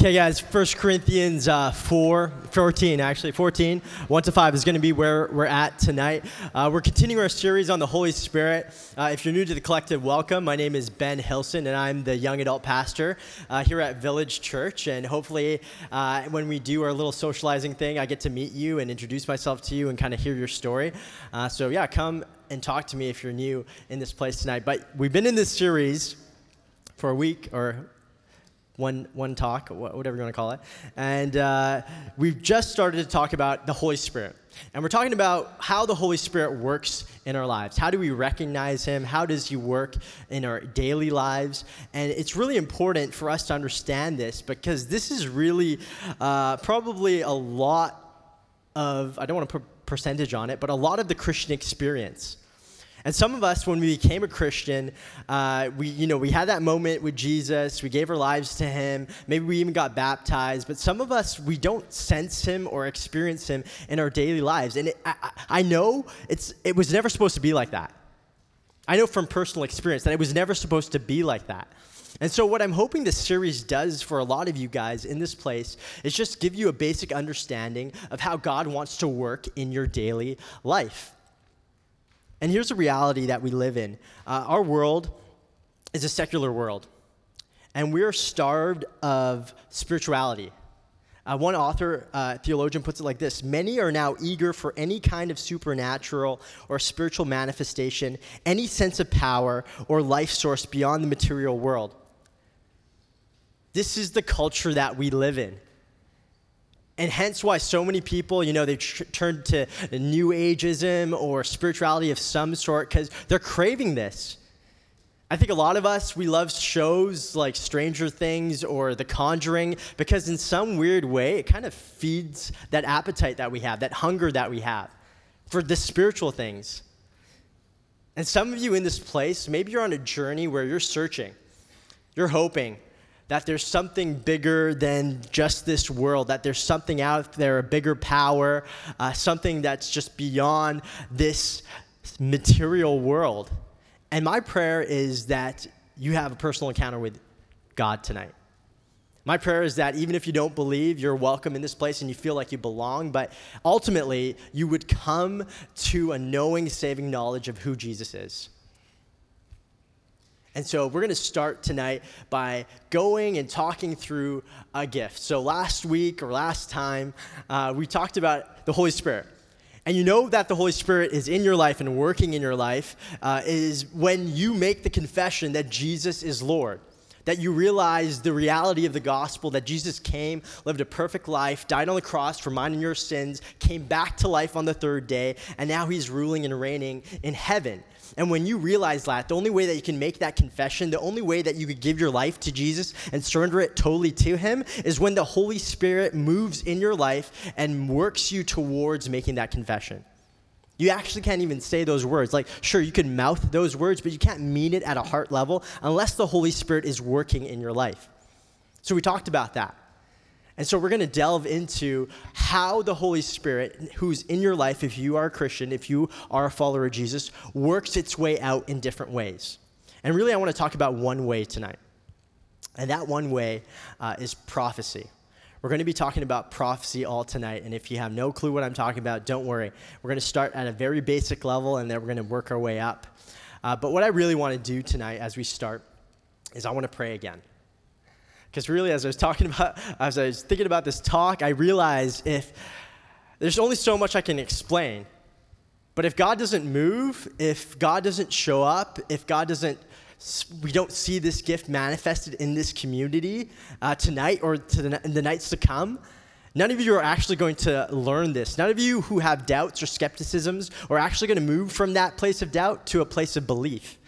Okay, guys, 1 Corinthians uh, 4, 14, actually, 14, 1 to 5 is going to be where we're at tonight. Uh, we're continuing our series on the Holy Spirit. Uh, if you're new to the collective, welcome. My name is Ben Hilson, and I'm the young adult pastor uh, here at Village Church. And hopefully, uh, when we do our little socializing thing, I get to meet you and introduce myself to you and kind of hear your story. Uh, so, yeah, come and talk to me if you're new in this place tonight. But we've been in this series for a week or one, one talk, whatever you want to call it. And uh, we've just started to talk about the Holy Spirit. And we're talking about how the Holy Spirit works in our lives. How do we recognize Him? How does He work in our daily lives? And it's really important for us to understand this because this is really uh, probably a lot of, I don't want to put percentage on it, but a lot of the Christian experience. And some of us, when we became a Christian, uh, we, you know, we had that moment with Jesus. We gave our lives to Him. Maybe we even got baptized. But some of us, we don't sense Him or experience Him in our daily lives. And it, I, I know it's, it was never supposed to be like that. I know from personal experience that it was never supposed to be like that. And so, what I'm hoping this series does for a lot of you guys in this place is just give you a basic understanding of how God wants to work in your daily life. And here's the reality that we live in uh, our world is a secular world, and we're starved of spirituality. Uh, one author, uh, theologian, puts it like this Many are now eager for any kind of supernatural or spiritual manifestation, any sense of power or life source beyond the material world. This is the culture that we live in and hence why so many people, you know, they tr- turn to new ageism or spirituality of some sort because they're craving this. I think a lot of us, we love shows like Stranger Things or The Conjuring because, in some weird way, it kind of feeds that appetite that we have, that hunger that we have for the spiritual things. And some of you in this place, maybe you're on a journey where you're searching, you're hoping, that there's something bigger than just this world, that there's something out there, a bigger power, uh, something that's just beyond this material world. And my prayer is that you have a personal encounter with God tonight. My prayer is that even if you don't believe, you're welcome in this place and you feel like you belong, but ultimately, you would come to a knowing, saving knowledge of who Jesus is. And so we're going to start tonight by going and talking through a gift. So last week or last time, uh, we talked about the Holy Spirit. And you know that the Holy Spirit is in your life and working in your life uh, is when you make the confession that Jesus is Lord. That you realize the reality of the gospel, that Jesus came, lived a perfect life, died on the cross for mine and your sins, came back to life on the third day, and now he's ruling and reigning in heaven. And when you realize that, the only way that you can make that confession, the only way that you could give your life to Jesus and surrender it totally to Him is when the Holy Spirit moves in your life and works you towards making that confession. You actually can't even say those words. Like, sure, you can mouth those words, but you can't mean it at a heart level unless the Holy Spirit is working in your life. So we talked about that. And so we're going to delve into how the Holy Spirit, who's in your life, if you are a Christian, if you are a follower of Jesus, works its way out in different ways. And really, I want to talk about one way tonight. And that one way uh, is prophecy. We're going to be talking about prophecy all tonight. And if you have no clue what I'm talking about, don't worry. We're going to start at a very basic level and then we're going to work our way up. Uh, but what I really want to do tonight as we start is I want to pray again. Because really, as I was talking about, as I was thinking about this talk, I realized if there's only so much I can explain. But if God doesn't move, if God doesn't show up, if God doesn't, we don't see this gift manifested in this community uh, tonight or to the, in the nights to come, none of you are actually going to learn this. None of you who have doubts or skepticisms are actually going to move from that place of doubt to a place of belief.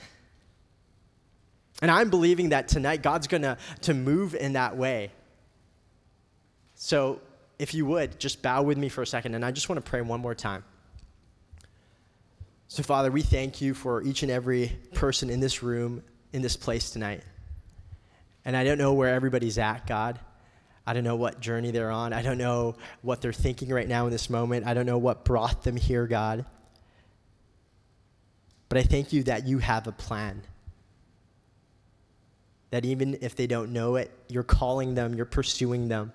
And I'm believing that tonight God's going to to move in that way. So, if you would, just bow with me for a second, and I just want to pray one more time. So, Father, we thank you for each and every person in this room, in this place tonight. And I don't know where everybody's at, God. I don't know what journey they're on. I don't know what they're thinking right now in this moment. I don't know what brought them here, God. But I thank you that you have a plan that even if they don't know it, you're calling them, you're pursuing them.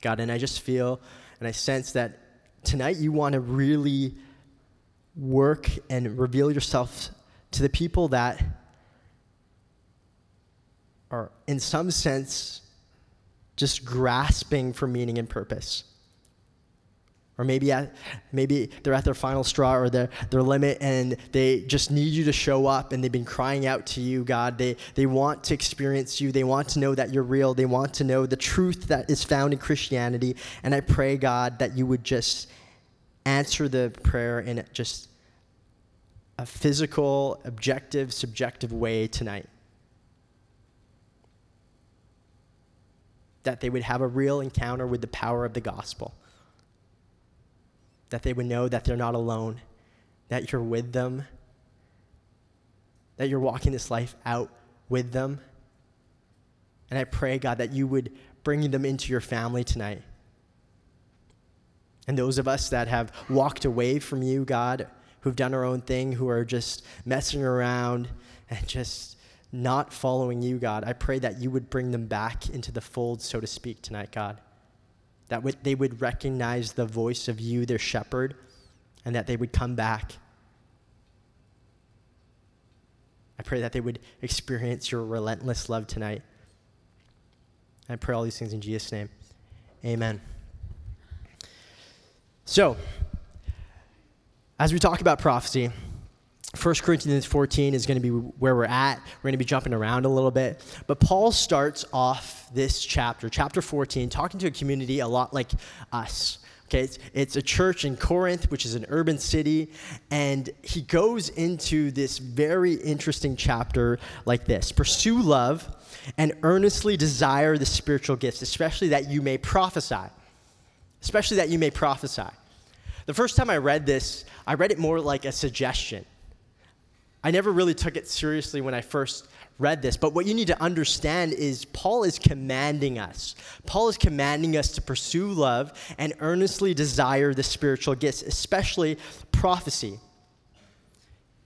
God, and I just feel and I sense that tonight you want to really work and reveal yourself to the people that are, in some sense, just grasping for meaning and purpose. Or maybe, at, maybe they're at their final straw or their, their limit and they just need you to show up and they've been crying out to you, God. They, they want to experience you. They want to know that you're real. They want to know the truth that is found in Christianity. And I pray, God, that you would just answer the prayer in just a physical, objective, subjective way tonight. That they would have a real encounter with the power of the gospel. That they would know that they're not alone, that you're with them, that you're walking this life out with them. And I pray, God, that you would bring them into your family tonight. And those of us that have walked away from you, God, who've done our own thing, who are just messing around and just not following you, God, I pray that you would bring them back into the fold, so to speak, tonight, God. That they would recognize the voice of you, their shepherd, and that they would come back. I pray that they would experience your relentless love tonight. I pray all these things in Jesus' name. Amen. So, as we talk about prophecy, 1 Corinthians 14 is going to be where we're at. We're going to be jumping around a little bit. But Paul starts off this chapter, chapter 14, talking to a community a lot like us. Okay, it's, it's a church in Corinth, which is an urban city, and he goes into this very interesting chapter like this Pursue love and earnestly desire the spiritual gifts, especially that you may prophesy especially that you may prophesy. The first time I read this, I read it more like a suggestion. I never really took it seriously when I first read this, but what you need to understand is Paul is commanding us. Paul is commanding us to pursue love and earnestly desire the spiritual gifts, especially prophecy.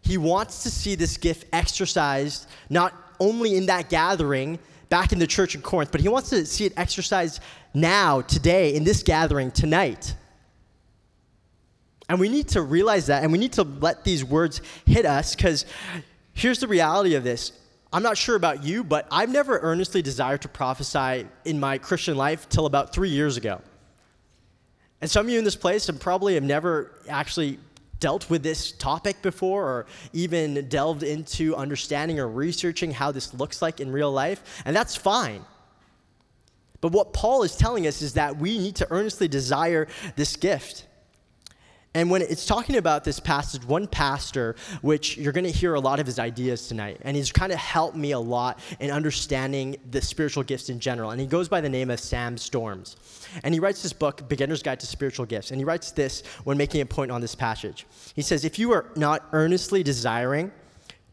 He wants to see this gift exercised not only in that gathering back in the church in Corinth, but he wants to see it exercised now, today, in this gathering, tonight. And we need to realize that, and we need to let these words hit us, because here's the reality of this. I'm not sure about you, but I've never earnestly desired to prophesy in my Christian life till about three years ago. And some of you in this place probably have never actually dealt with this topic before or even delved into understanding or researching how this looks like in real life, and that's fine. But what Paul is telling us is that we need to earnestly desire this gift. And when it's talking about this passage, one pastor, which you're going to hear a lot of his ideas tonight, and he's kind of helped me a lot in understanding the spiritual gifts in general. And he goes by the name of Sam Storms. And he writes this book, Beginner's Guide to Spiritual Gifts. And he writes this when making a point on this passage. He says, If you are not earnestly desiring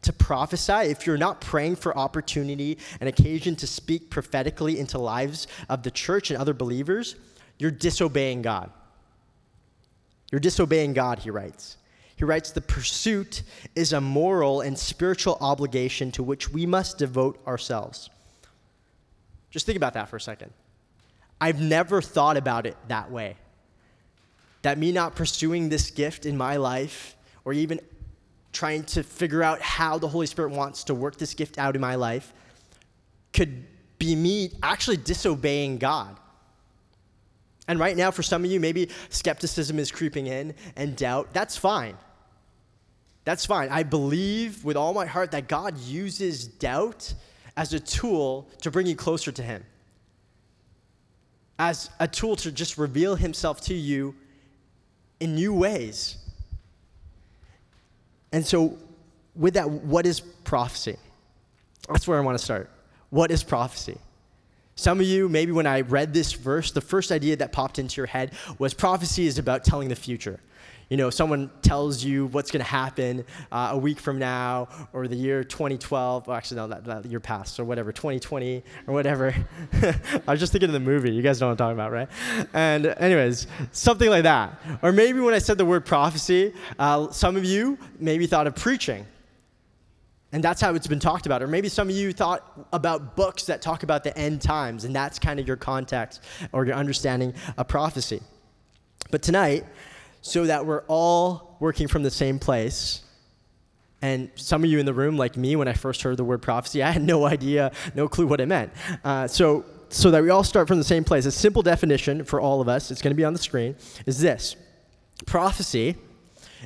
to prophesy, if you're not praying for opportunity and occasion to speak prophetically into lives of the church and other believers, you're disobeying God. You're disobeying God, he writes. He writes, The pursuit is a moral and spiritual obligation to which we must devote ourselves. Just think about that for a second. I've never thought about it that way. That me not pursuing this gift in my life, or even trying to figure out how the Holy Spirit wants to work this gift out in my life, could be me actually disobeying God. And right now, for some of you, maybe skepticism is creeping in and doubt. That's fine. That's fine. I believe with all my heart that God uses doubt as a tool to bring you closer to Him, as a tool to just reveal Himself to you in new ways. And so, with that, what is prophecy? That's where I want to start. What is prophecy? Some of you, maybe when I read this verse, the first idea that popped into your head was prophecy is about telling the future. You know, someone tells you what's going to happen uh, a week from now, or the year 2012. Well, actually, no, that, that year passed, or whatever, 2020, or whatever. I was just thinking of the movie. You guys know what I'm talking about, right? And, anyways, something like that. Or maybe when I said the word prophecy, uh, some of you maybe thought of preaching And that's how it's been talked about. Or maybe some of you thought about books that talk about the end times, and that's kind of your context or your understanding of prophecy. But tonight, so that we're all working from the same place, and some of you in the room, like me, when I first heard the word prophecy, I had no idea, no clue what it meant. Uh, so, so that we all start from the same place, a simple definition for all of us, it's going to be on the screen, is this prophecy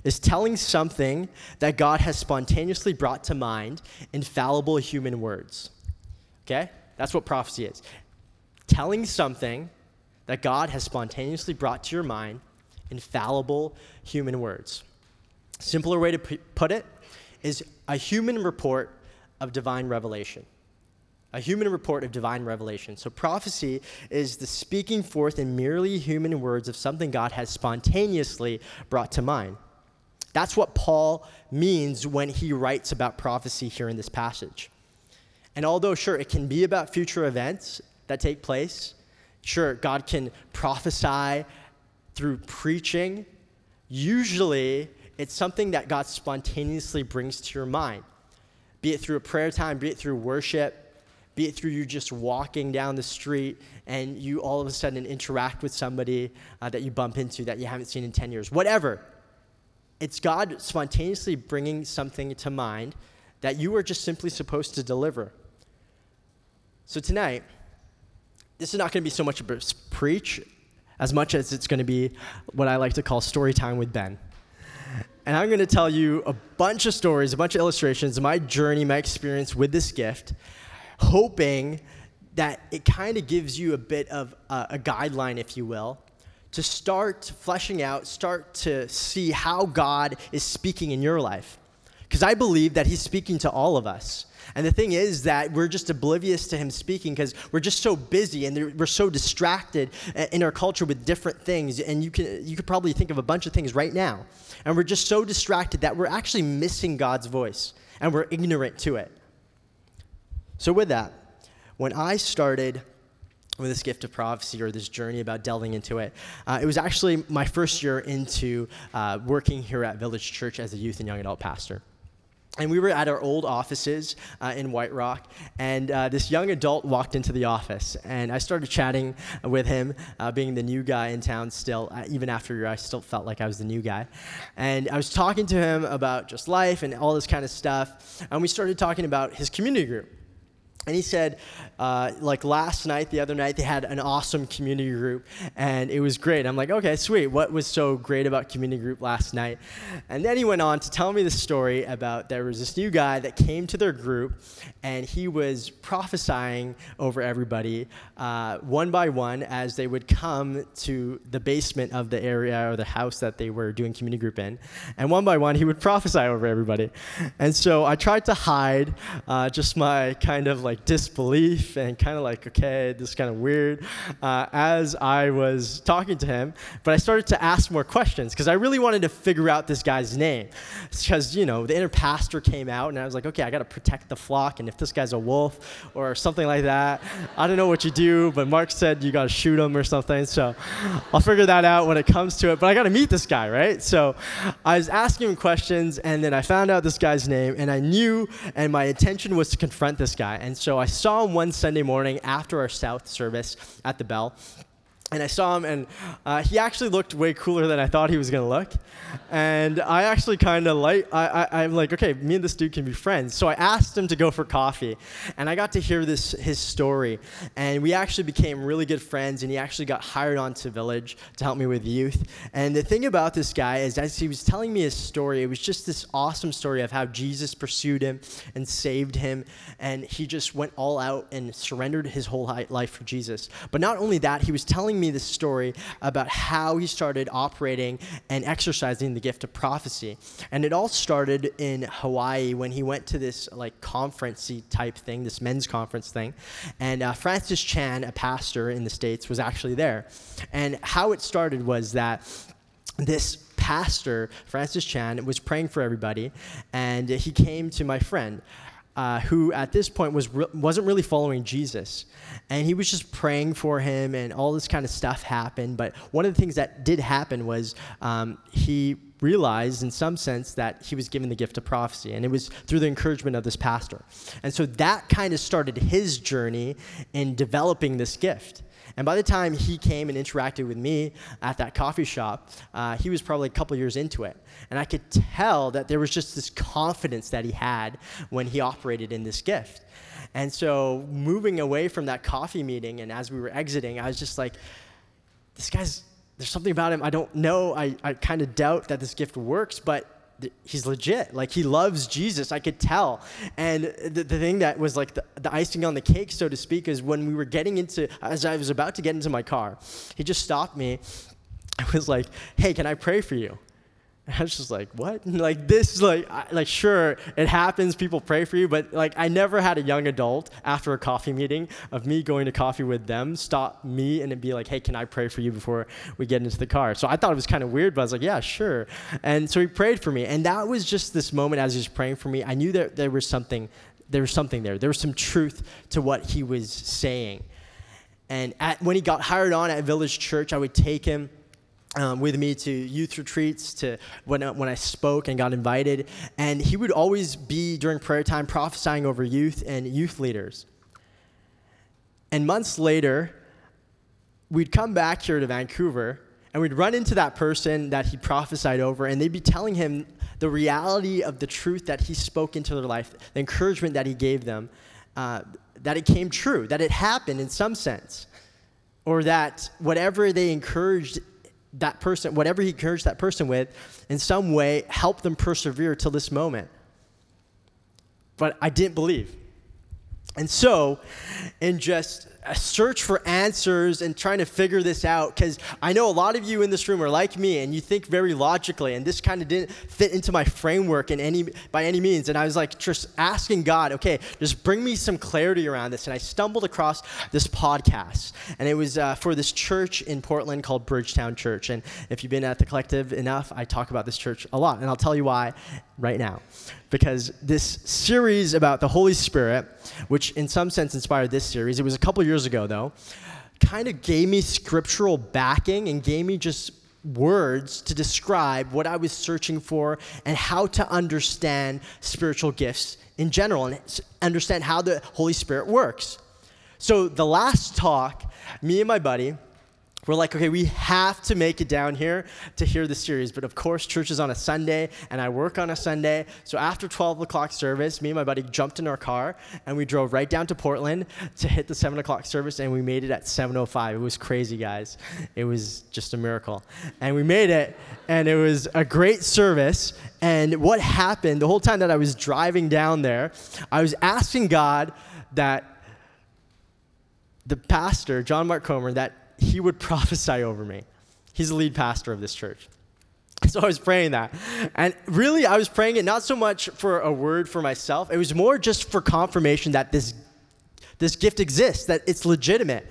is telling something that God has spontaneously brought to mind in fallible human words. Okay? That's what prophecy is. Telling something that God has spontaneously brought to your mind in fallible human words. Simpler way to put it is a human report of divine revelation. A human report of divine revelation. So, prophecy is the speaking forth in merely human words of something God has spontaneously brought to mind. That's what Paul means when he writes about prophecy here in this passage. And although, sure, it can be about future events that take place, sure, God can prophesy through preaching. Usually, it's something that God spontaneously brings to your mind, be it through a prayer time, be it through worship, be it through you just walking down the street and you all of a sudden interact with somebody uh, that you bump into that you haven't seen in 10 years, whatever. It's God spontaneously bringing something to mind that you are just simply supposed to deliver. So tonight, this is not going to be so much a preach as much as it's going to be what I like to call story time with Ben. And I'm going to tell you a bunch of stories, a bunch of illustrations, my journey, my experience with this gift, hoping that it kind of gives you a bit of a, a guideline, if you will, to start fleshing out, start to see how God is speaking in your life. Because I believe that He's speaking to all of us. And the thing is that we're just oblivious to Him speaking because we're just so busy and we're so distracted uh, in our culture with different things. And you can, you could probably think of a bunch of things right now. And we're just so distracted that we're actually missing God's voice and we're ignorant to it. So, with that, when I started with this gift of prophecy or this journey about delving into it. Uh, it was actually my first year into uh, working here at Village Church as a youth and young adult pastor. And we were at our old offices uh, in White Rock, and uh, this young adult walked into the office. And I started chatting with him, uh, being the new guy in town still, uh, even after I still felt like I was the new guy. And I was talking to him about just life and all this kind of stuff. And we started talking about his community group. And he said, uh, like last night, the other night, they had an awesome community group, and it was great. I'm like, okay, sweet. What was so great about community group last night? And then he went on to tell me the story about there was this new guy that came to their group, and he was prophesying over everybody uh, one by one as they would come to the basement of the area or the house that they were doing community group in. And one by one, he would prophesy over everybody. And so I tried to hide uh, just my kind of like disbelief and kind of like, okay, this is kind of weird uh, as I was talking to him. But I started to ask more questions because I really wanted to figure out this guy's name. Because, you know, the inner pastor came out and I was like, okay, I got to protect the flock. And if this guy's a wolf or something like that, I don't know what you do, but Mark said you got to shoot him or something. So I'll figure that out when it comes to it. But I got to meet this guy, right? So I was asking him questions and then I found out this guy's name and I knew and my intention was to confront this guy. And so I saw him one Sunday morning after our South service at the Bell and I saw him, and uh, he actually looked way cooler than I thought he was gonna look. And I actually kind of like, I, I, am like, okay, me and this dude can be friends. So I asked him to go for coffee, and I got to hear this his story, and we actually became really good friends. And he actually got hired onto Village to help me with youth. And the thing about this guy is, as he was telling me his story, it was just this awesome story of how Jesus pursued him and saved him, and he just went all out and surrendered his whole life for Jesus. But not only that, he was telling me this story about how he started operating and exercising the gift of prophecy. And it all started in Hawaii when he went to this like conferencey type thing, this men's conference thing. And uh, Francis Chan, a pastor in the States, was actually there. And how it started was that this pastor, Francis Chan, was praying for everybody, and he came to my friend uh, who at this point was re- wasn't really following Jesus, and he was just praying for him, and all this kind of stuff happened. But one of the things that did happen was um, he realized in some sense that he was given the gift of prophecy and it was through the encouragement of this pastor. And so that kind of started his journey in developing this gift and by the time he came and interacted with me at that coffee shop uh, he was probably a couple years into it. And i could tell that there was just this confidence that he had when he operated in this gift. And so moving away from that coffee meeting and as we were exiting i was just like this guy's there's something about him. I don't know. I, I kind of doubt that this gift works, but he's legit. Like he loves Jesus. I could tell. And the, the thing that was like the, the icing on the cake, so to speak, is when we were getting into, as I was about to get into my car, he just stopped me. I was like, hey, can I pray for you? I was just like, what? Like this, like, I, like sure, it happens. People pray for you, but like, I never had a young adult after a coffee meeting of me going to coffee with them stop me and be like, hey, can I pray for you before we get into the car? So I thought it was kind of weird, but I was like, yeah, sure. And so he prayed for me, and that was just this moment as he was praying for me. I knew that there was something, there was something there. There was some truth to what he was saying. And at, when he got hired on at Village Church, I would take him um, with me to youth retreats, to when, uh, when I spoke and got invited. And he would always be during prayer time prophesying over youth and youth leaders. And months later, we'd come back here to Vancouver and we'd run into that person that he prophesied over, and they'd be telling him the reality of the truth that he spoke into their life, the encouragement that he gave them, uh, that it came true, that it happened in some sense, or that whatever they encouraged that person, whatever he encouraged that person with, in some way helped them persevere till this moment. But I didn't believe. And so, in just a search for answers and trying to figure this out, because I know a lot of you in this room are like me and you think very logically, and this kind of didn't fit into my framework in any by any means. And I was like just asking God, okay, just bring me some clarity around this. And I stumbled across this podcast, and it was uh, for this church in Portland called Bridgetown Church. And if you've been at the collective enough, I talk about this church a lot, and I'll tell you why right now because this series about the Holy Spirit, which in some sense inspired this series, it was a couple years ago though, kind of gave me scriptural backing and gave me just words to describe what I was searching for and how to understand spiritual gifts in general and understand how the Holy Spirit works. So, the last talk, me and my buddy, we're like, okay, we have to make it down here to hear the series. But of course, church is on a Sunday, and I work on a Sunday. So after 12 o'clock service, me and my buddy jumped in our car, and we drove right down to Portland to hit the 7 o'clock service, and we made it at 7.05. It was crazy, guys. It was just a miracle. And we made it, and it was a great service. And what happened, the whole time that I was driving down there, I was asking God that the pastor, John Mark Comer, that he would prophesy over me. He's the lead pastor of this church. So I was praying that. And really, I was praying it not so much for a word for myself, it was more just for confirmation that this, this gift exists, that it's legitimate.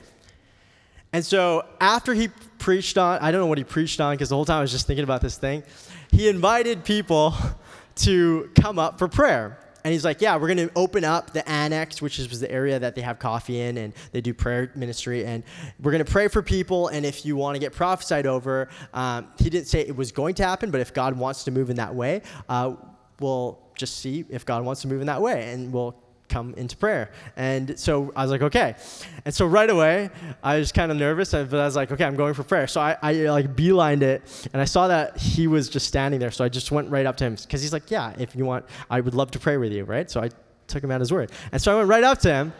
And so after he preached on, I don't know what he preached on because the whole time I was just thinking about this thing, he invited people to come up for prayer. And he's like, yeah, we're going to open up the annex, which is the area that they have coffee in and they do prayer ministry. And we're going to pray for people. And if you want to get prophesied over, um, he didn't say it was going to happen, but if God wants to move in that way, uh, we'll just see if God wants to move in that way. And we'll come into prayer. And so I was like, okay. And so right away, I was kind of nervous, uh, but I was like, okay, I'm going for prayer. So I, I like beelined it, and I saw that he was just standing there. So I just went right up to him because he's like, yeah, if you want, I would love to pray with you, right? So I took him at his word. And so I went right up to him,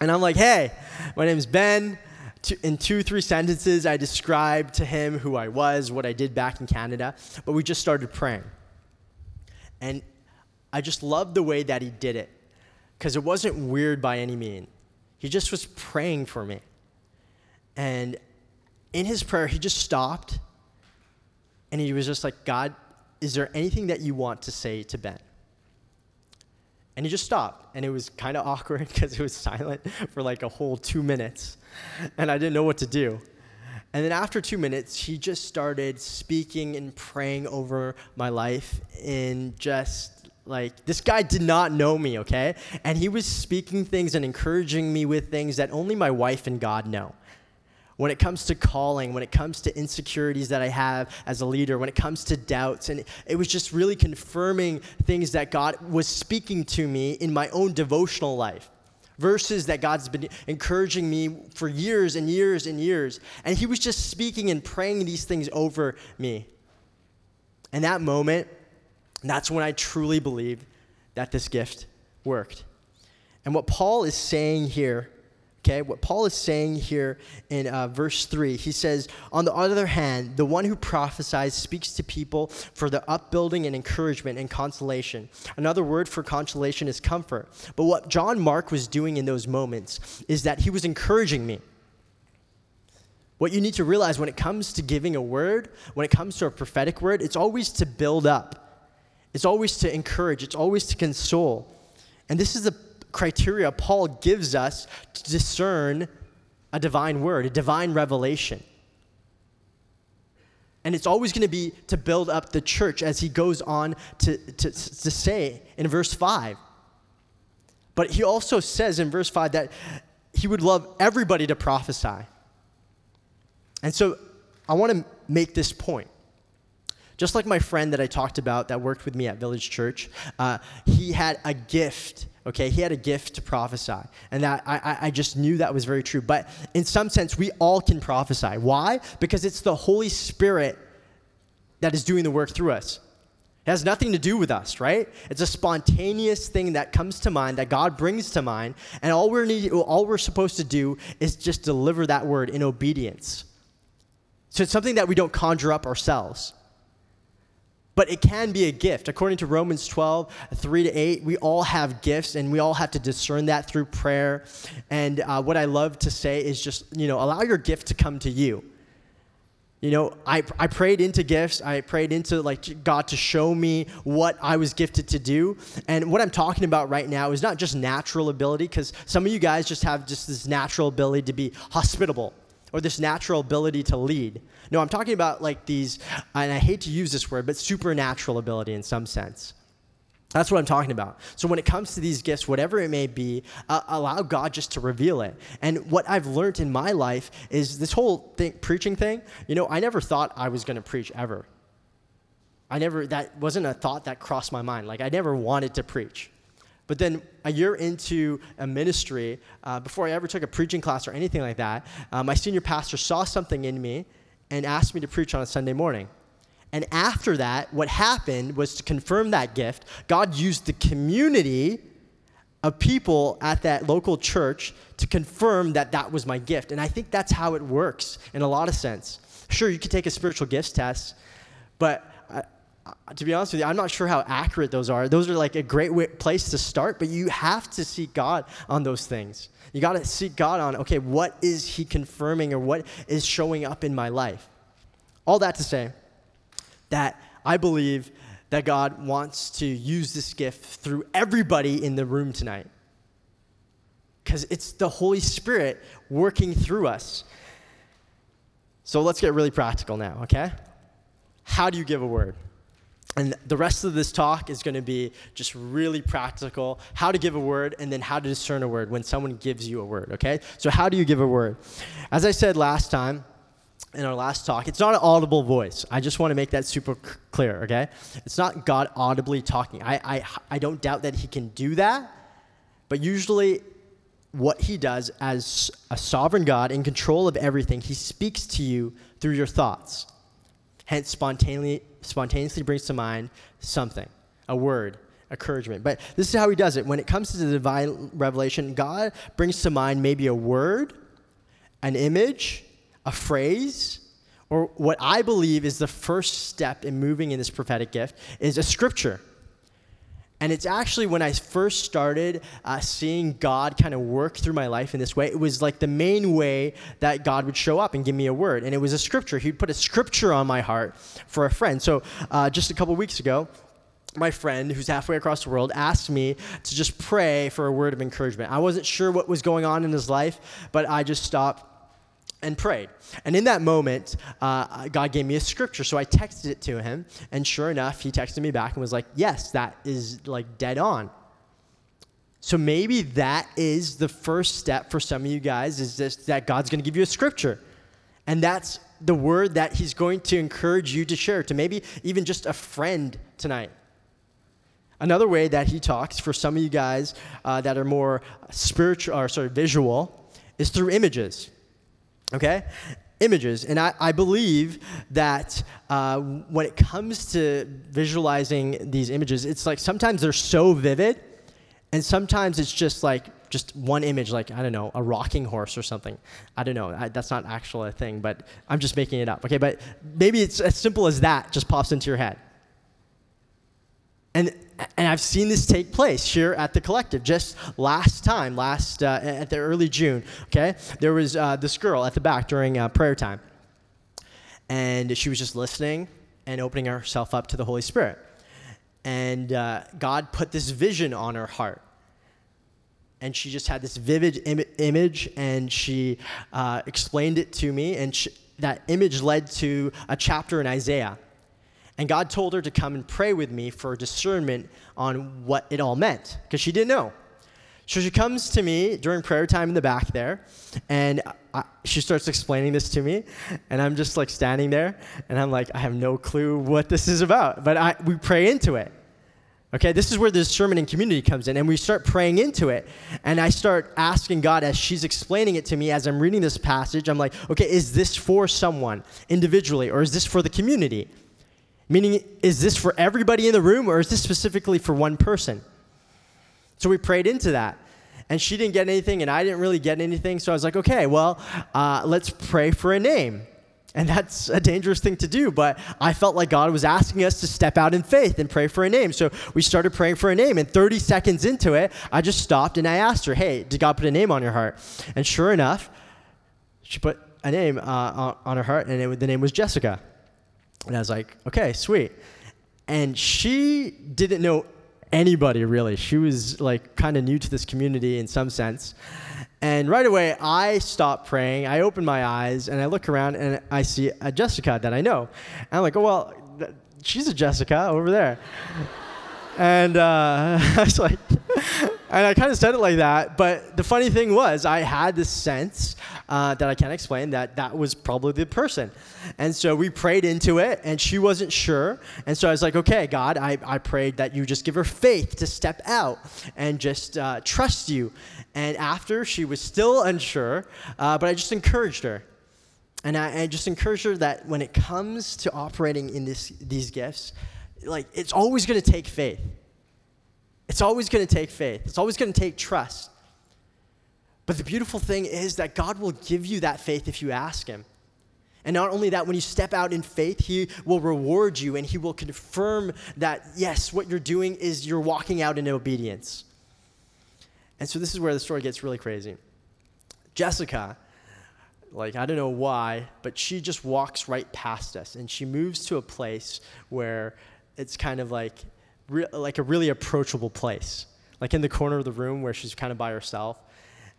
and I'm like, hey, my name's Ben. In two, three sentences, I described to him who I was, what I did back in Canada, but we just started praying. And I just loved the way that he did it because it wasn't weird by any means. He just was praying for me. And in his prayer, he just stopped and he was just like, God, is there anything that you want to say to Ben? And he just stopped. And it was kind of awkward because it was silent for like a whole two minutes. And I didn't know what to do. And then after two minutes, he just started speaking and praying over my life in just like, this guy did not know me, okay? And he was speaking things and encouraging me with things that only my wife and God know. when it comes to calling, when it comes to insecurities that I have as a leader, when it comes to doubts. And it was just really confirming things that God was speaking to me in my own devotional life. Verses that God's been encouraging me for years and years and years. And He was just speaking and praying these things over me. And that moment, that's when I truly believed that this gift worked. And what Paul is saying here Okay, what Paul is saying here in uh, verse 3, he says, On the other hand, the one who prophesies speaks to people for their upbuilding and encouragement and consolation. Another word for consolation is comfort. But what John Mark was doing in those moments is that he was encouraging me. What you need to realize when it comes to giving a word, when it comes to a prophetic word, it's always to build up, it's always to encourage, it's always to console. And this is the criteria Paul gives us to discern a divine word, a divine revelation. And it's always going to be to build up the church, as he goes on to, to, to say in verse 5. But he also says in verse 5 that he would love everybody to prophesy. And so I want to make this point. Just like my friend that I talked about that worked with me at Village Church, uh, he had a gift okay? He had a gift to prophesy and that I, I just knew that was very true. But in some sense we all can prophesy. Why? Because it's the holy spirit that is doing the work through us. It has nothing to do with us right? It's a spontaneous thing that comes to mind that god brings to mind and all we're need, all we're supposed to do is just deliver that word in obedience. So it's something that we don't conjure up ourselves but it can be a gift. According to Romans 12, 3 to 8, we all have gifts and we all have to discern that through prayer. And uh, what I love to say is just, you know, allow your gift to come to you. You know, I, I prayed into gifts. I prayed into like God to show me what I was gifted to do. And what I'm talking about right now is not just natural ability, because some of you guys just have just this natural ability to be hospitable or this natural ability to lead. No, I'm talking about like these, and I hate to use this word, but supernatural ability in some sense. That's what I'm talking about. So when it comes to these gifts, whatever it may be, uh, allow God just to reveal it. And what I've learned in my life is this whole thing, preaching thing. You know, I never thought I was going to preach ever. I never that wasn't a thought that crossed my mind. Like I never wanted to preach. But then a year into a ministry, uh, before I ever took a preaching class or anything like that, uh, my senior pastor saw something in me and asked me to preach on a Sunday morning. And after that, what happened was to confirm that gift, God used the community of people at that local church to confirm that that was my gift. And I think that's how it works in a lot of sense. Sure, you could take a spiritual gifts test, but to be honest with you, I'm not sure how accurate those are. Those are like a great way, place to start, but you have to seek God on those things. You got to seek God on, okay, what is He confirming or what is showing up in my life? All that to say that I believe that God wants to use this gift through everybody in the room tonight. Because it's the Holy Spirit working through us. So let's get really practical now, okay? How do you give a word? And the rest of this talk is going to be just really practical how to give a word and then how to discern a word when someone gives you a word, okay? So, how do you give a word? As I said last time, in our last talk, it's not an audible voice. I just want to make that super clear, okay? It's not God audibly talking. I, I, I don't doubt that He can do that, but usually, what He does as a sovereign God in control of everything, He speaks to you through your thoughts. Hence, spontaneously, spontaneously brings to mind something, a word, encouragement. But this is how he does it. When it comes to the divine revelation, God brings to mind maybe a word, an image, a phrase, or what I believe is the first step in moving in this prophetic gift is a scripture. And it's actually when I first started uh, seeing God kind of work through my life in this way, it was like the main way that God would show up and give me a word. And it was a scripture. He'd put a scripture on my heart for a friend. So uh, just a couple weeks ago, my friend who's halfway across the world asked me to just pray for a word of encouragement. I wasn't sure what was going on in his life, but I just stopped and prayed. And in that moment, uh, God gave me a scripture. So I texted it to him. And sure enough, he texted me back and was like, Yes, that is like dead on. So maybe that is the first step for some of you guys is this, that God's going to give you a scripture. And that's the word that he's going to encourage you to share to maybe even just a friend tonight. Another way that he talks for some of you guys uh, that are more spiritual or sorry visual is through images. Okay, images, and I, I believe that uh, when it comes to visualizing these images, it's like sometimes they're so vivid, and sometimes it's just like just one image, like I don't know, a rocking horse or something. I don't know. I, that's not actually a thing, but I'm just making it up. Okay, but maybe it's as simple as that just pops into your head. And, and I've seen this take place here at the collective. Just last time, last uh, at the early June. Okay, there was uh, this girl at the back during uh, prayer time, and she was just listening and opening herself up to the Holy Spirit. And uh, God put this vision on her heart. And she just had this vivid Im- image and she uh, explained it to me. And she, that image led to a chapter in isaiah and god told her to come and pray with me for discernment on what it all meant because she didn't know so she comes to me during prayer time in the back there and I, she starts explaining this to me and i'm just like standing there and i'm like i have no clue what this is about but I, we pray into it Okay, this is where the discernment and community comes in, and we start praying into it. And I start asking God as she's explaining it to me as I'm reading this passage. I'm like, okay, is this for someone individually, or is this for the community? Meaning, is this for everybody in the room, or is this specifically for one person? So we prayed into that. And she didn't get anything, and I didn't really get anything. So I was like, okay, well, uh, let's pray for a name. And that's a dangerous thing to do, but I felt like God was asking us to step out in faith and pray for a name. So we started praying for a name. And 30 seconds into it, I just stopped and I asked her, Hey, did God put a name on your heart? And sure enough, she put a name uh, on her heart, and it, the name was Jessica. And I was like, Okay, sweet. And she didn't know anybody really. She was like kind of new to this community in some sense. And right away, I stop praying. I open my eyes and I look around and I see a Jessica that I know. And I'm like, oh, well, th- she's a Jessica over there. and uh, I was like, and I kind of said it like that. But the funny thing was, I had this sense uh, that I can't explain that that was probably the person. And so we prayed into it, and she wasn't sure. And so I was like, okay, God, I, I prayed that you just give her faith to step out and just uh, trust you. And after, she was still unsure, uh, but I just encouraged her. And I, I, just encouraged her that when it comes to operating in this, these gifts, like it's always going to take faith. It's always going to take faith. It's always going to take trust. But the beautiful thing is that God will give you that faith if you ask Him. And not only that, when you step out in faith, He will reward you and He will confirm that, yes, what you're doing is you're walking out in obedience. And so this is where the story gets really crazy. Jessica, like, I don't know why, but she just walks right past us and she moves to a place where it's kind of like, re- like a really approachable place, like in the corner of the room where she's kind of by herself.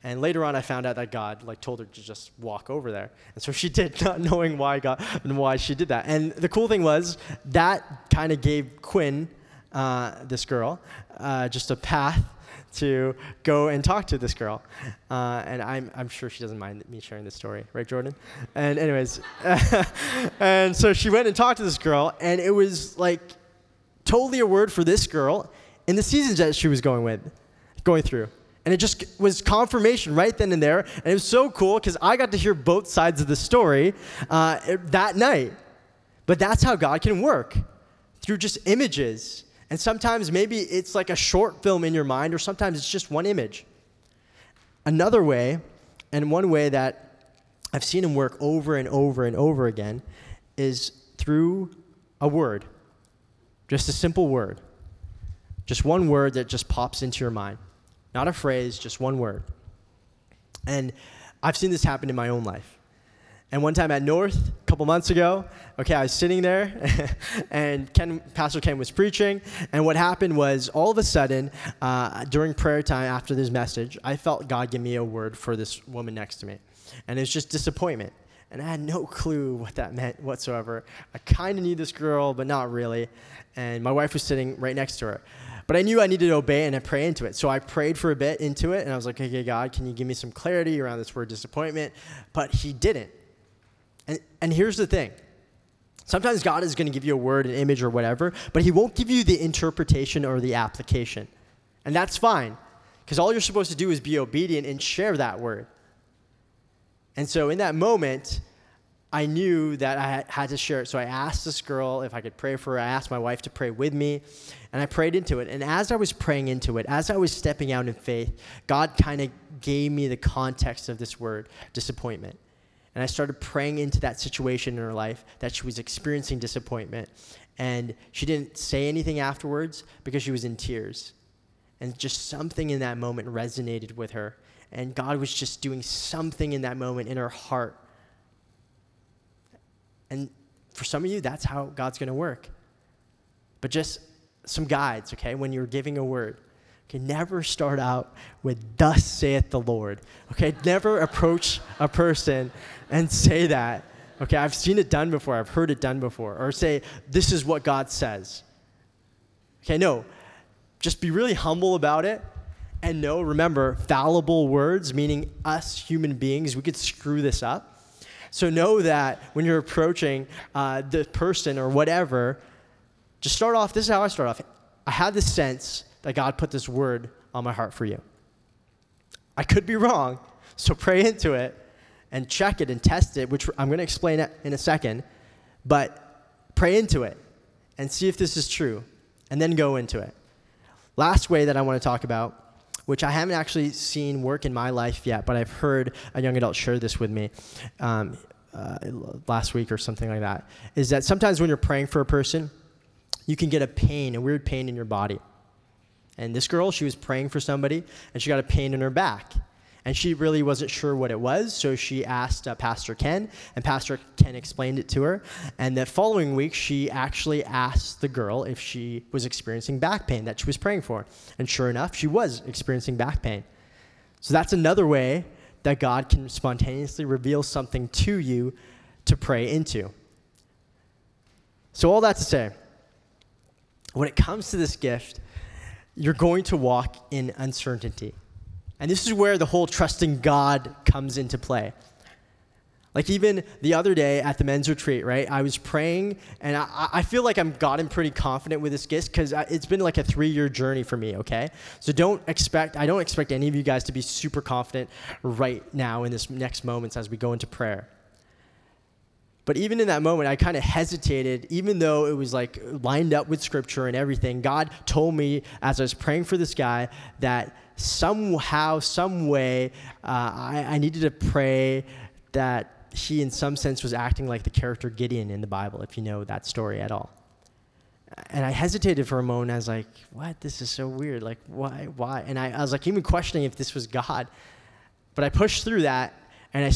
And later on, I found out that God like told her to just walk over there, and so she did, not knowing why God and why she did that. And the cool thing was that kind of gave Quinn, uh, this girl, uh, just a path to go and talk to this girl. Uh, and I'm, I'm sure she doesn't mind me sharing this story, right, Jordan? And, anyways, and so she went and talked to this girl, and it was like totally a word for this girl in the seasons that she was going with, going through. And it just was confirmation right then and there. And it was so cool because I got to hear both sides of the story uh, that night. But that's how God can work through just images and sometimes maybe it's like a short film in your mind, or sometimes it's just one image. Another way, and one way that I've seen him work over and over and over again, is through a word. Just a simple word. Just one word that just pops into your mind. Not a phrase, just one word. And I've seen this happen in my own life. And one time at North, a couple months ago, okay, I was sitting there, and Ken, Pastor Ken was preaching, and what happened was all of a sudden, uh, during prayer time after this message, I felt God give me a word for this woman next to me, and it was just disappointment. And I had no clue what that meant whatsoever. I kind of knew this girl, but not really. And my wife was sitting right next to her. But I knew I needed to obey and I pray into it. So I prayed for a bit into it, and I was like, okay, God, can you give me some clarity around this word disappointment? But He didn't. And, and here's the thing sometimes God is going to give you a word, an image, or whatever, but He won't give you the interpretation or the application. And that's fine, because all you're supposed to do is be obedient and share that word. And so in that moment, I knew that I had to share it. So I asked this girl if I could pray for her. I asked my wife to pray with me, and I prayed into it. And as I was praying into it, as I was stepping out in faith, God kind of gave me the context of this word, disappointment. And I started praying into that situation in her life that she was experiencing disappointment. And she didn't say anything afterwards because she was in tears. And just something in that moment resonated with her. And God was just doing something in that moment in her heart and for some of you, that's how God's going to work. But just some guides, okay, when you're giving a word. Okay, never start out with, Thus saith the Lord. Okay, never approach a person and say that. Okay, I've seen it done before, I've heard it done before. Or say, This is what God says. Okay, no, just be really humble about it. And no, remember, fallible words, meaning us human beings, we could screw this up. So know that when you're approaching uh, the person or whatever, just start off. This is how I start off. I have the sense that God put this word on my heart for you. I could be wrong, so pray into it and check it and test it, which I'm going to explain in a second. But pray into it and see if this is true, and then go into it. Last way that I want to talk about which I haven't actually seen work in my life yet, but I've heard a young adult share this with me um, uh, last week or something like that, is that sometimes when you're praying for a person, you can get a pain, a weird pain in your body. And this girl, she was praying for somebody, and she got a pain in her back and she really wasn't sure what it was. So she asked uh, Pastor Ken, and Pastor Ken explained it to her. And the following week, she actually asked the girl if she was experiencing back pain that she was praying for. And sure enough, she was experiencing back pain. So that's another way that God can spontaneously reveal something to you to pray into. So, all that to say, when it comes to this gift, you're going to walk in uncertainty. And this is where the whole trusting God comes into play. Like even the other day at the men's retreat, right? I was praying, and I, I feel like I'm gotten pretty confident with this gift because it's been like a three-year journey for me. Okay, so don't expect I don't expect any of you guys to be super confident right now in this next moments as we go into prayer. But even in that moment, I kind of hesitated, even though it was like lined up with scripture and everything. God told me as I was praying for this guy that somehow, some way, uh, I, I needed to pray that he, in some sense, was acting like the character Gideon in the Bible, if you know that story at all. And I hesitated for a moment. I was like, what? This is so weird. Like, why? Why? And I, I was like, even questioning if this was God. But I pushed through that and I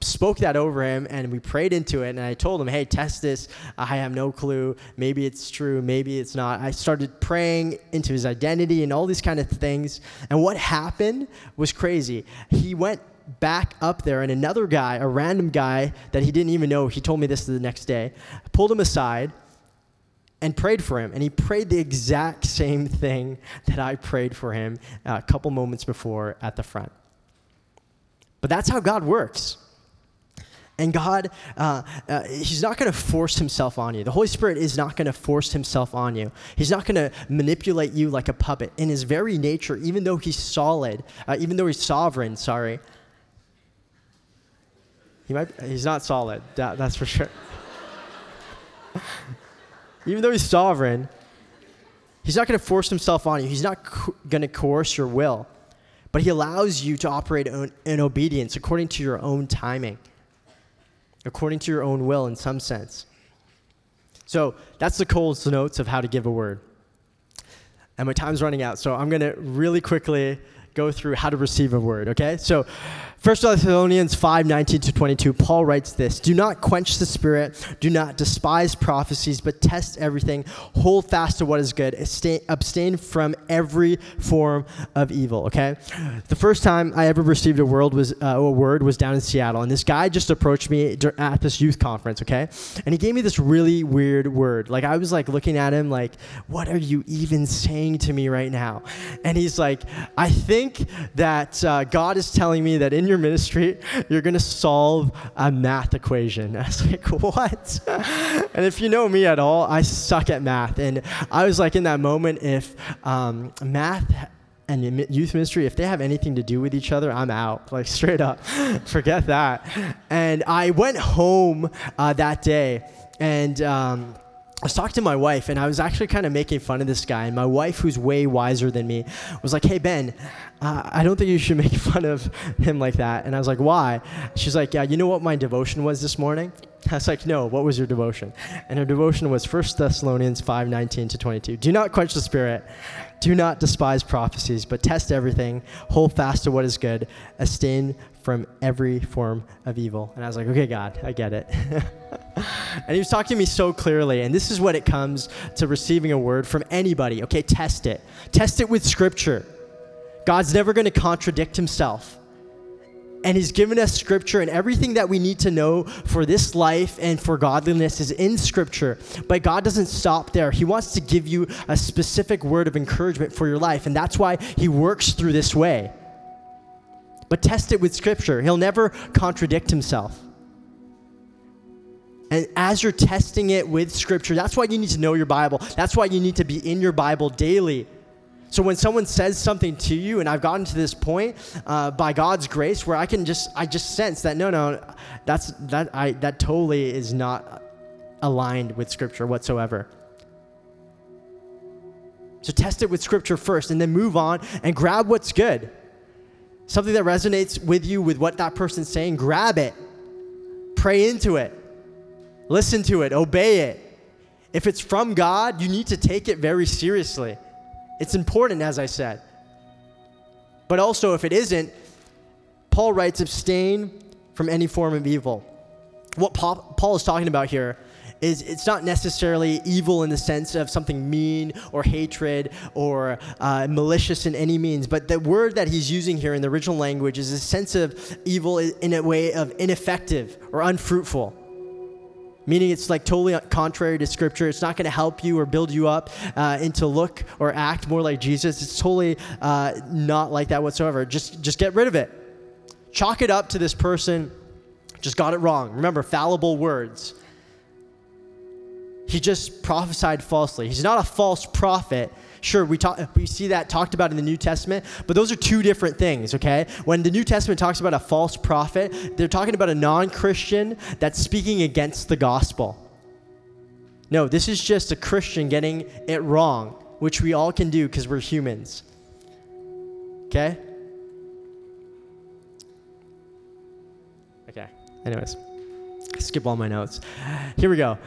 spoke that over him and we prayed into it and i told him hey test this. I have no clue. Maybe it's true maybe it's not. I started praying into his identity and all these kind of things and what happened was crazy. He went back up there and another guy a random guy that he didn't even know he told me this the next day pulled him aside and prayed for him and he prayed the exact same thing that i prayed for him a couple moments before at the front. But that's how god works and God, uh, uh, He's not going to force Himself on you. The Holy Spirit is not going to force Himself on you. He's not going to manipulate you like a puppet. In His very nature, even though He's solid, uh, even though He's sovereign, sorry, he might, He's not solid, that, that's for sure. even though He's sovereign, He's not going to force Himself on you. He's not co- going to coerce your will, but He allows you to operate in, in obedience according to your own timing according to your own will in some sense. So that's the Coles Notes of how to give a word. And my time's running out, so I'm going to really quickly go through how to receive a word, okay? So 1 Thessalonians 5 19 to 22, Paul writes this Do not quench the spirit, do not despise prophecies, but test everything. Hold fast to what is good, abstain from every form of evil, okay? The first time I ever received a word was, uh, a word was down in Seattle, and this guy just approached me at this youth conference, okay? And he gave me this really weird word. Like, I was like looking at him, like, what are you even saying to me right now? And he's like, I think that uh, God is telling me that in in your ministry, you're going to solve a math equation. I was like, what? and if you know me at all, I suck at math. And I was like, in that moment, if um, math and youth ministry, if they have anything to do with each other, I'm out. Like straight up, forget that. And I went home uh, that day, and um, I was talking to my wife, and I was actually kind of making fun of this guy. And my wife, who's way wiser than me, was like, "Hey Ben, uh, I don't think you should make fun of him like that." And I was like, "Why?" She's like, "Yeah, you know what my devotion was this morning?" I was like, no, what was your devotion? And her devotion was 1 Thessalonians 5 19 to 22. Do not quench the spirit. Do not despise prophecies, but test everything. Hold fast to what is good. Abstain from every form of evil. And I was like, okay, God, I get it. and he was talking to me so clearly. And this is what it comes to receiving a word from anybody. Okay, test it. Test it with scripture. God's never going to contradict himself. And he's given us scripture, and everything that we need to know for this life and for godliness is in scripture. But God doesn't stop there. He wants to give you a specific word of encouragement for your life, and that's why he works through this way. But test it with scripture, he'll never contradict himself. And as you're testing it with scripture, that's why you need to know your Bible. That's why you need to be in your Bible daily so when someone says something to you, and I've gotten to this point uh, by God's grace where I can just I just sense that no no that's that I that totally is not aligned with Scripture whatsoever. So test it with Scripture first, and then move on and grab what's good. Something that resonates with you with what that person's saying, grab it, pray into it, listen to it, obey it. If it's from God, you need to take it very seriously. It's important, as I said. But also, if it isn't, Paul writes, abstain from any form of evil. What Paul is talking about here is it's not necessarily evil in the sense of something mean or hatred or uh, malicious in any means, but the word that he's using here in the original language is a sense of evil in a way of ineffective or unfruitful meaning it's like totally contrary to scripture. It's not going to help you or build you up uh, into look or act more like Jesus. It's totally uh, not like that whatsoever. Just, just get rid of it. Chalk it up to this person just got it wrong. Remember, fallible words. He just prophesied falsely. He's not a false prophet, Sure, we, talk, we see that talked about in the New Testament, but those are two different things, okay? When the New Testament talks about a false prophet, they're talking about a non Christian that's speaking against the gospel. No, this is just a Christian getting it wrong, which we all can do because we're humans. Okay? Okay, anyways, skip all my notes. Here we go.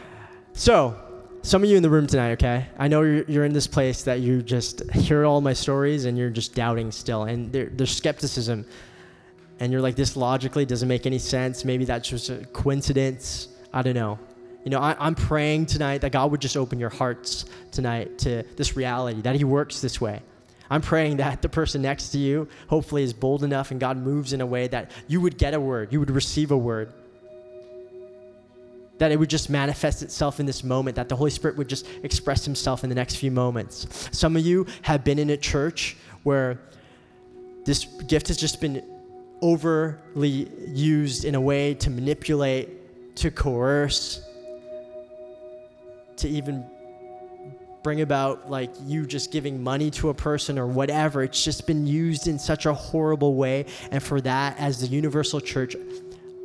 So, some of you in the room tonight, okay? I know you're, you're in this place that you just hear all my stories and you're just doubting still, and there, there's skepticism. And you're like, this logically doesn't make any sense. Maybe that's just a coincidence. I don't know. You know, I, I'm praying tonight that God would just open your hearts tonight to this reality, that He works this way. I'm praying that the person next to you hopefully is bold enough and God moves in a way that you would get a word, you would receive a word that it would just manifest itself in this moment, that the Holy Spirit would just express himself in the next few moments. Some of you have been in a church where this gift has just been overly used in a way to manipulate, to coerce, to even bring about like you just giving money to a person or whatever. It's just been used in such a horrible way. And for that, as the universal church,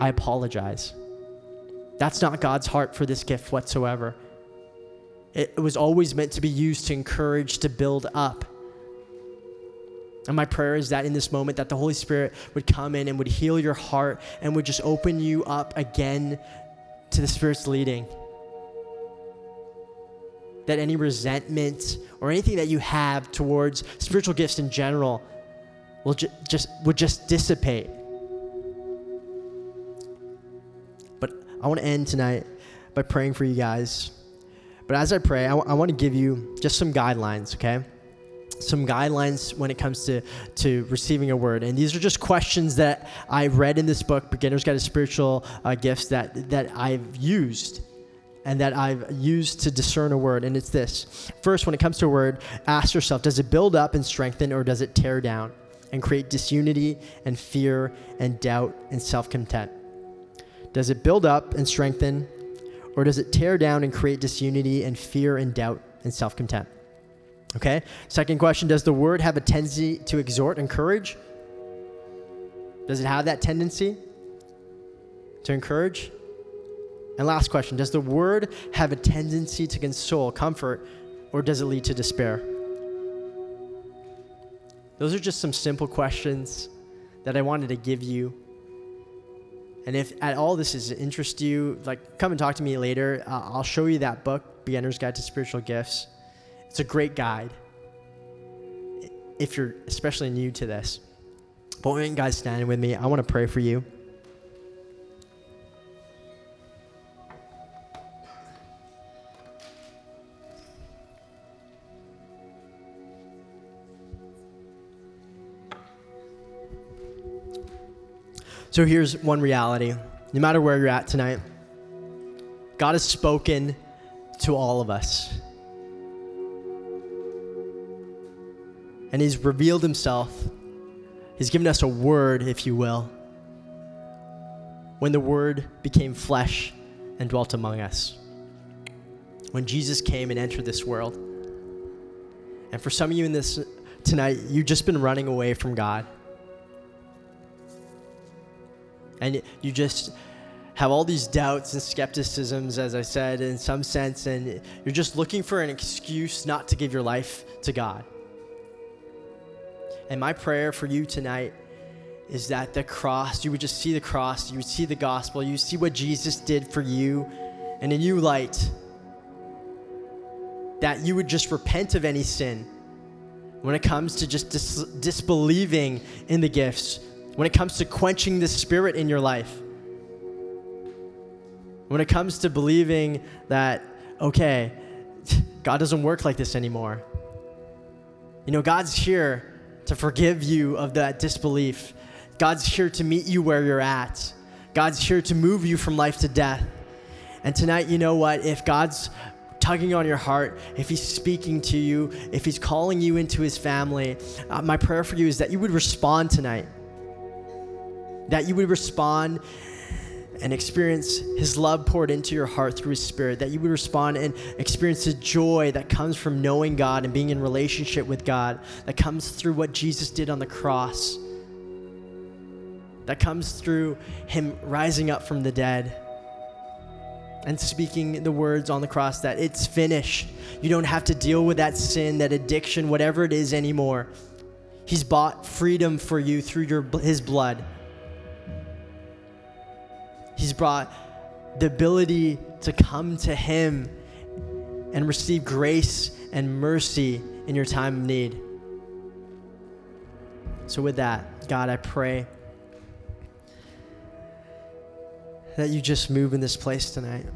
I apologize. That's not God's heart for this gift whatsoever. It was always meant to be used to encourage, to build up. And my prayer is that in this moment that the Holy Spirit would come in and would heal your heart and would just open you up again to the Spirit's leading. That any resentment or anything that you have towards spiritual gifts in general will ju- just would just dissipate I want to end tonight by praying for you guys. But as I pray, I, w- I want to give you just some guidelines, okay? Some guidelines when it comes to, to receiving a word. And these are just questions that I read in this book, Beginner's Guide to Spiritual uh, Gifts, that, that I've used and that I've used to discern a word. And it's this First, when it comes to a word, ask yourself does it build up and strengthen or does it tear down? and create disunity and fear and doubt and self contempt? Does it build up and strengthen, or does it tear down and create disunity and fear and doubt and self contempt? Okay. Second question Does the word have a tendency to exhort, and encourage? Does it have that tendency to encourage? And last question Does the word have a tendency to console, comfort, or does it lead to despair? Those are just some simple questions that I wanted to give you. And if at all this is interest you, like come and talk to me later. Uh, I'll show you that book, Beginner's Guide to Spiritual Gifts. It's a great guide if you're especially new to this. But when guys standing with me, I want to pray for you. So here's one reality no matter where you're at tonight, God has spoken to all of us. And He's revealed Himself. He's given us a word, if you will, when the Word became flesh and dwelt among us. When Jesus came and entered this world. And for some of you in this tonight, you've just been running away from God and you just have all these doubts and skepticisms, as I said, in some sense, and you're just looking for an excuse not to give your life to God. And my prayer for you tonight is that the cross, you would just see the cross, you would see the gospel, you see what Jesus did for you in a new light. That you would just repent of any sin when it comes to just dis- disbelieving in the gifts, when it comes to quenching the spirit in your life, when it comes to believing that, okay, God doesn't work like this anymore. You know, God's here to forgive you of that disbelief. God's here to meet you where you're at. God's here to move you from life to death. And tonight, you know what? If God's tugging on your heart, if He's speaking to you, if He's calling you into His family, uh, my prayer for you is that you would respond tonight that you would respond and experience his love poured into your heart through his spirit, that you would respond and experience the joy that comes from knowing God and being in relationship with God, that comes through what Jesus did on the cross, that comes through him rising up from the dead and speaking the words on the cross that it's finished. You don't have to deal with that sin, that addiction, whatever it is anymore. He's bought freedom for you through your, his blood. He's brought the ability to come to Him and receive grace and mercy in your time of need. So, with that, God, I pray that you just move in this place tonight.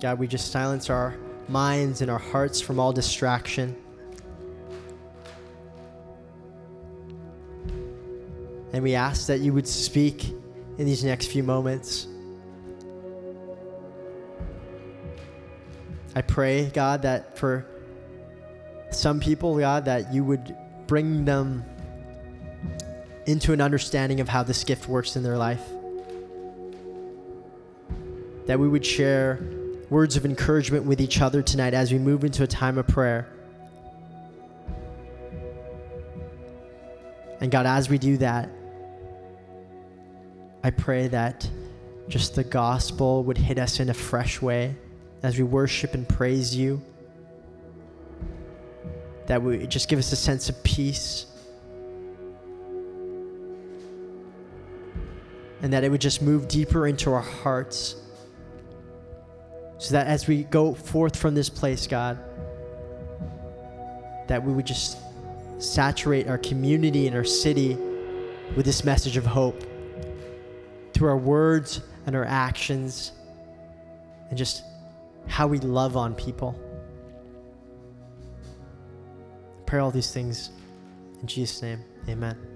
God, we just silence our minds and our hearts from all distraction. And we ask that you would speak in these next few moments. I pray, God, that for some people, God, that you would bring them into an understanding of how this gift works in their life. That we would share words of encouragement with each other tonight as we move into a time of prayer. And God, as we do that, I pray that just the gospel would hit us in a fresh way as we worship and praise you. That would just give us a sense of peace. And that it would just move deeper into our hearts. So that as we go forth from this place, God, that we would just saturate our community and our city with this message of hope through our words and our actions and just how we love on people. pray all these things in Jesus' name. Amen.